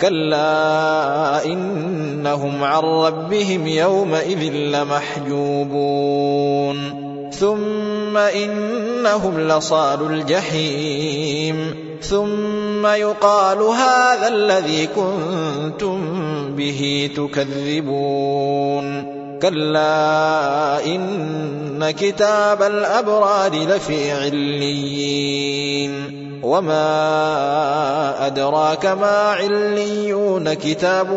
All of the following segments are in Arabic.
كلا إنهم عن ربهم يومئذ لمحجوبون. ثم إنهم لصال الجحيم. ثم يقال هذا الذي كنتم به تكذبون. كلا إن كتاب الأبرار لفي عليين. وما أدراك ما عليون كتاب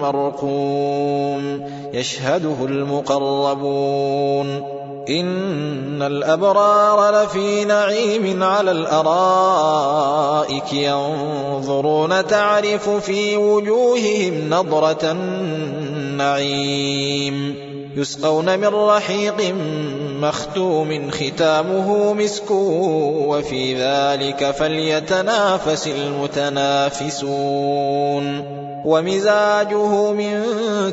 مرقوم يشهده المقربون إن الأبرار لفي نعيم على الأرائك ينظرون تعرف في وجوههم نضرة النعيم يسقون من رحيق مختوم ختامه مسك وفي ذلك فليتنافس المتنافسون ومزاجه من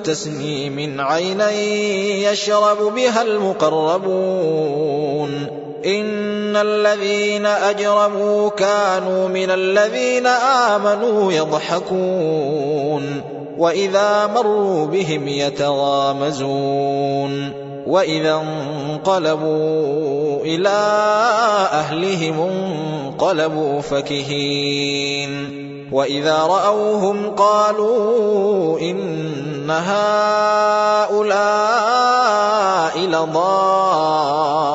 تسنيم عينا يشرب بها المقربون إن الذين أجرموا كانوا من الذين آمنوا يضحكون وإذا مروا بهم يتغامزون وإذا انقلبوا إلى أهلهم انقلبوا فكهين وإذا رأوهم قالوا إن هؤلاء لضالون